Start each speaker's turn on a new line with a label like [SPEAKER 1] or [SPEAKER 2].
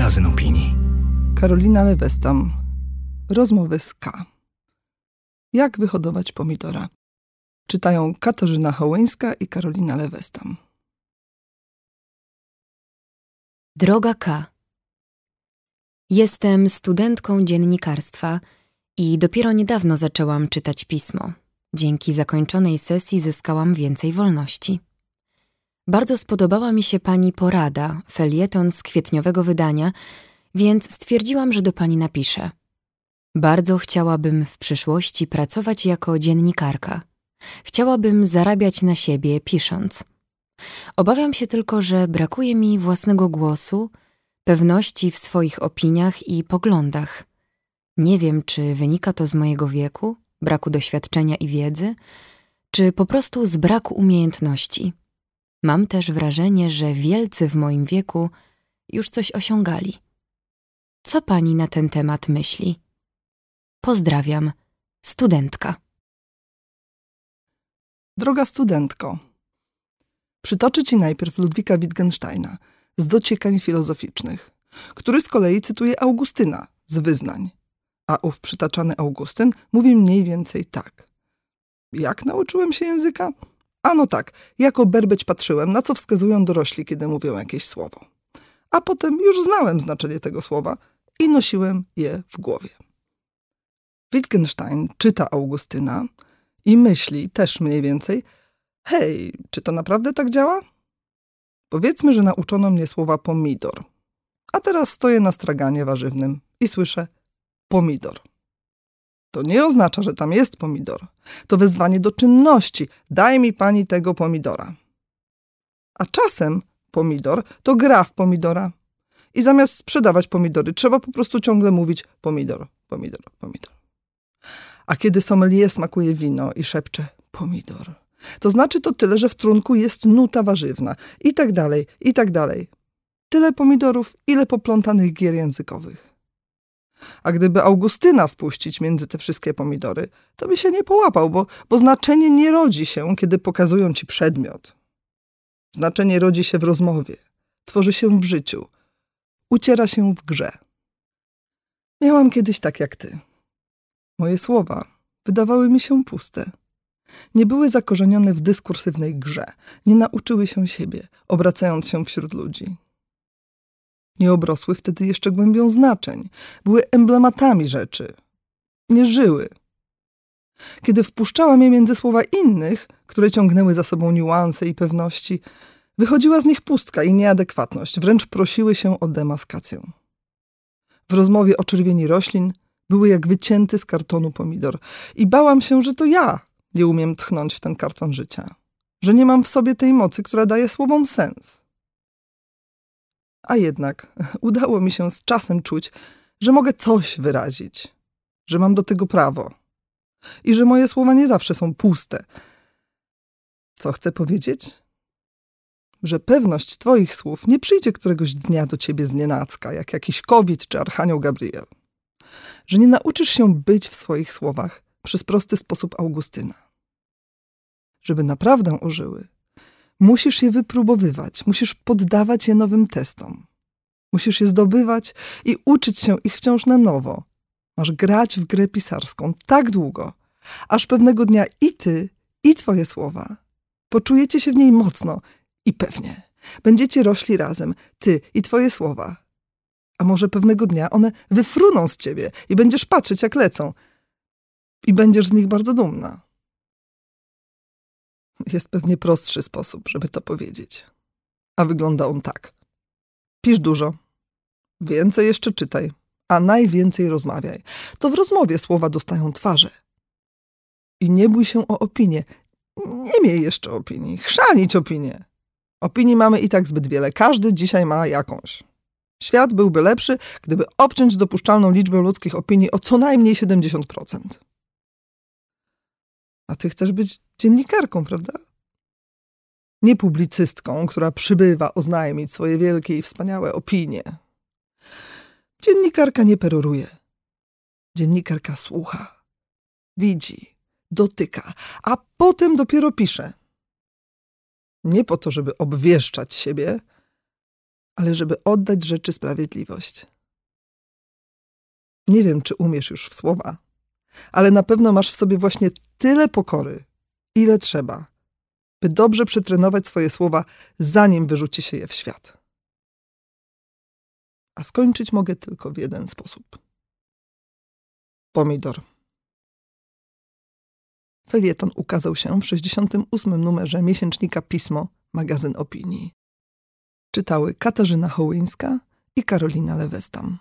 [SPEAKER 1] magazyn opinii.
[SPEAKER 2] Karolina Lewestam. Rozmowy z K. Jak wyhodować pomidora? Czytają Katarzyna Hołyńska i Karolina Lewestam.
[SPEAKER 3] Droga K. Jestem studentką dziennikarstwa i dopiero niedawno zaczęłam czytać pismo. Dzięki zakończonej sesji zyskałam więcej wolności. Bardzo spodobała mi się pani porada, felieton z kwietniowego wydania, więc stwierdziłam, że do pani napiszę. Bardzo chciałabym w przyszłości pracować jako dziennikarka. Chciałabym zarabiać na siebie pisząc. Obawiam się tylko, że brakuje mi własnego głosu, pewności w swoich opiniach i poglądach. Nie wiem, czy wynika to z mojego wieku, braku doświadczenia i wiedzy, czy po prostu z braku umiejętności. Mam też wrażenie, że wielcy w moim wieku już coś osiągali. Co pani na ten temat myśli? Pozdrawiam, studentka.
[SPEAKER 2] Droga studentko, przytoczę ci najpierw Ludwika Wittgensteina z dociekań filozoficznych, który z kolei cytuje Augustyna z wyznań. A ów przytaczany Augustyn mówi mniej więcej tak. Jak nauczyłem się języka? Ano tak, jako berbeć patrzyłem, na co wskazują dorośli, kiedy mówią jakieś słowo. A potem już znałem znaczenie tego słowa i nosiłem je w głowie. Wittgenstein czyta Augustyna i myśli też mniej więcej, hej, czy to naprawdę tak działa? Powiedzmy, że nauczono mnie słowa pomidor. A teraz stoję na straganie warzywnym i słyszę pomidor. To nie oznacza, że tam jest pomidor. To wezwanie do czynności. Daj mi pani tego pomidora. A czasem pomidor to gra w pomidora. I zamiast sprzedawać pomidory, trzeba po prostu ciągle mówić pomidor, pomidor, pomidor. A kiedy sommelier smakuje wino i szepcze pomidor, to znaczy to tyle, że w trunku jest nuta warzywna i tak dalej, i tak dalej. Tyle pomidorów, ile poplątanych gier językowych. A gdyby Augustyna wpuścić między te wszystkie pomidory, to by się nie połapał, bo, bo znaczenie nie rodzi się, kiedy pokazują ci przedmiot. Znaczenie rodzi się w rozmowie, tworzy się w życiu, uciera się w grze. Miałam kiedyś tak jak ty. Moje słowa wydawały mi się puste. Nie były zakorzenione w dyskursywnej grze, nie nauczyły się siebie, obracając się wśród ludzi nie obrosły wtedy jeszcze głębią znaczeń, były emblematami rzeczy, nie żyły. Kiedy wpuszczałam je między słowa innych, które ciągnęły za sobą niuanse i pewności, wychodziła z nich pustka i nieadekwatność, wręcz prosiły się o demaskację. W rozmowie o czerwieni roślin były jak wycięty z kartonu pomidor i bałam się, że to ja nie umiem tchnąć w ten karton życia, że nie mam w sobie tej mocy, która daje słowom sens. A jednak udało mi się z czasem czuć, że mogę coś wyrazić, że mam do tego prawo i że moje słowa nie zawsze są puste. Co chcę powiedzieć? Że pewność Twoich słów nie przyjdzie któregoś dnia do Ciebie z jak jakiś COVID czy Archanioł Gabriel. Że nie nauczysz się być w swoich słowach przez prosty sposób Augustyna. Żeby naprawdę ożyły, Musisz je wypróbowywać, musisz poddawać je nowym testom. Musisz je zdobywać i uczyć się ich wciąż na nowo. Masz grać w grę pisarską tak długo, aż pewnego dnia i ty, i twoje słowa poczujecie się w niej mocno i pewnie. Będziecie rośli razem, ty i twoje słowa. A może pewnego dnia one wyfruną z ciebie i będziesz patrzeć, jak lecą. I będziesz z nich bardzo dumna. Jest pewnie prostszy sposób, żeby to powiedzieć. A wygląda on tak. Pisz dużo. Więcej jeszcze czytaj, a najwięcej rozmawiaj. To w rozmowie słowa dostają twarze. I nie bój się o opinię. Nie miej jeszcze opinii. Chrzanić opinię. Opinii mamy i tak zbyt wiele. Każdy dzisiaj ma jakąś. Świat byłby lepszy, gdyby obciąć dopuszczalną liczbę ludzkich opinii o co najmniej 70%. A ty chcesz być dziennikarką, prawda? Nie publicystką, która przybywa oznajmić swoje wielkie i wspaniałe opinie. Dziennikarka nie peroruje. Dziennikarka słucha, widzi, dotyka, a potem dopiero pisze. Nie po to, żeby obwieszczać siebie, ale żeby oddać rzeczy sprawiedliwość. Nie wiem, czy umiesz już w słowa, ale na pewno masz w sobie właśnie tyle pokory, ile trzeba, by dobrze przetrenować swoje słowa, zanim wyrzuci się je w świat. A skończyć mogę tylko w jeden sposób. Pomidor. Felieton ukazał się w 68. numerze miesięcznika Pismo, magazyn opinii. Czytały Katarzyna Hołyńska i Karolina Lewestam.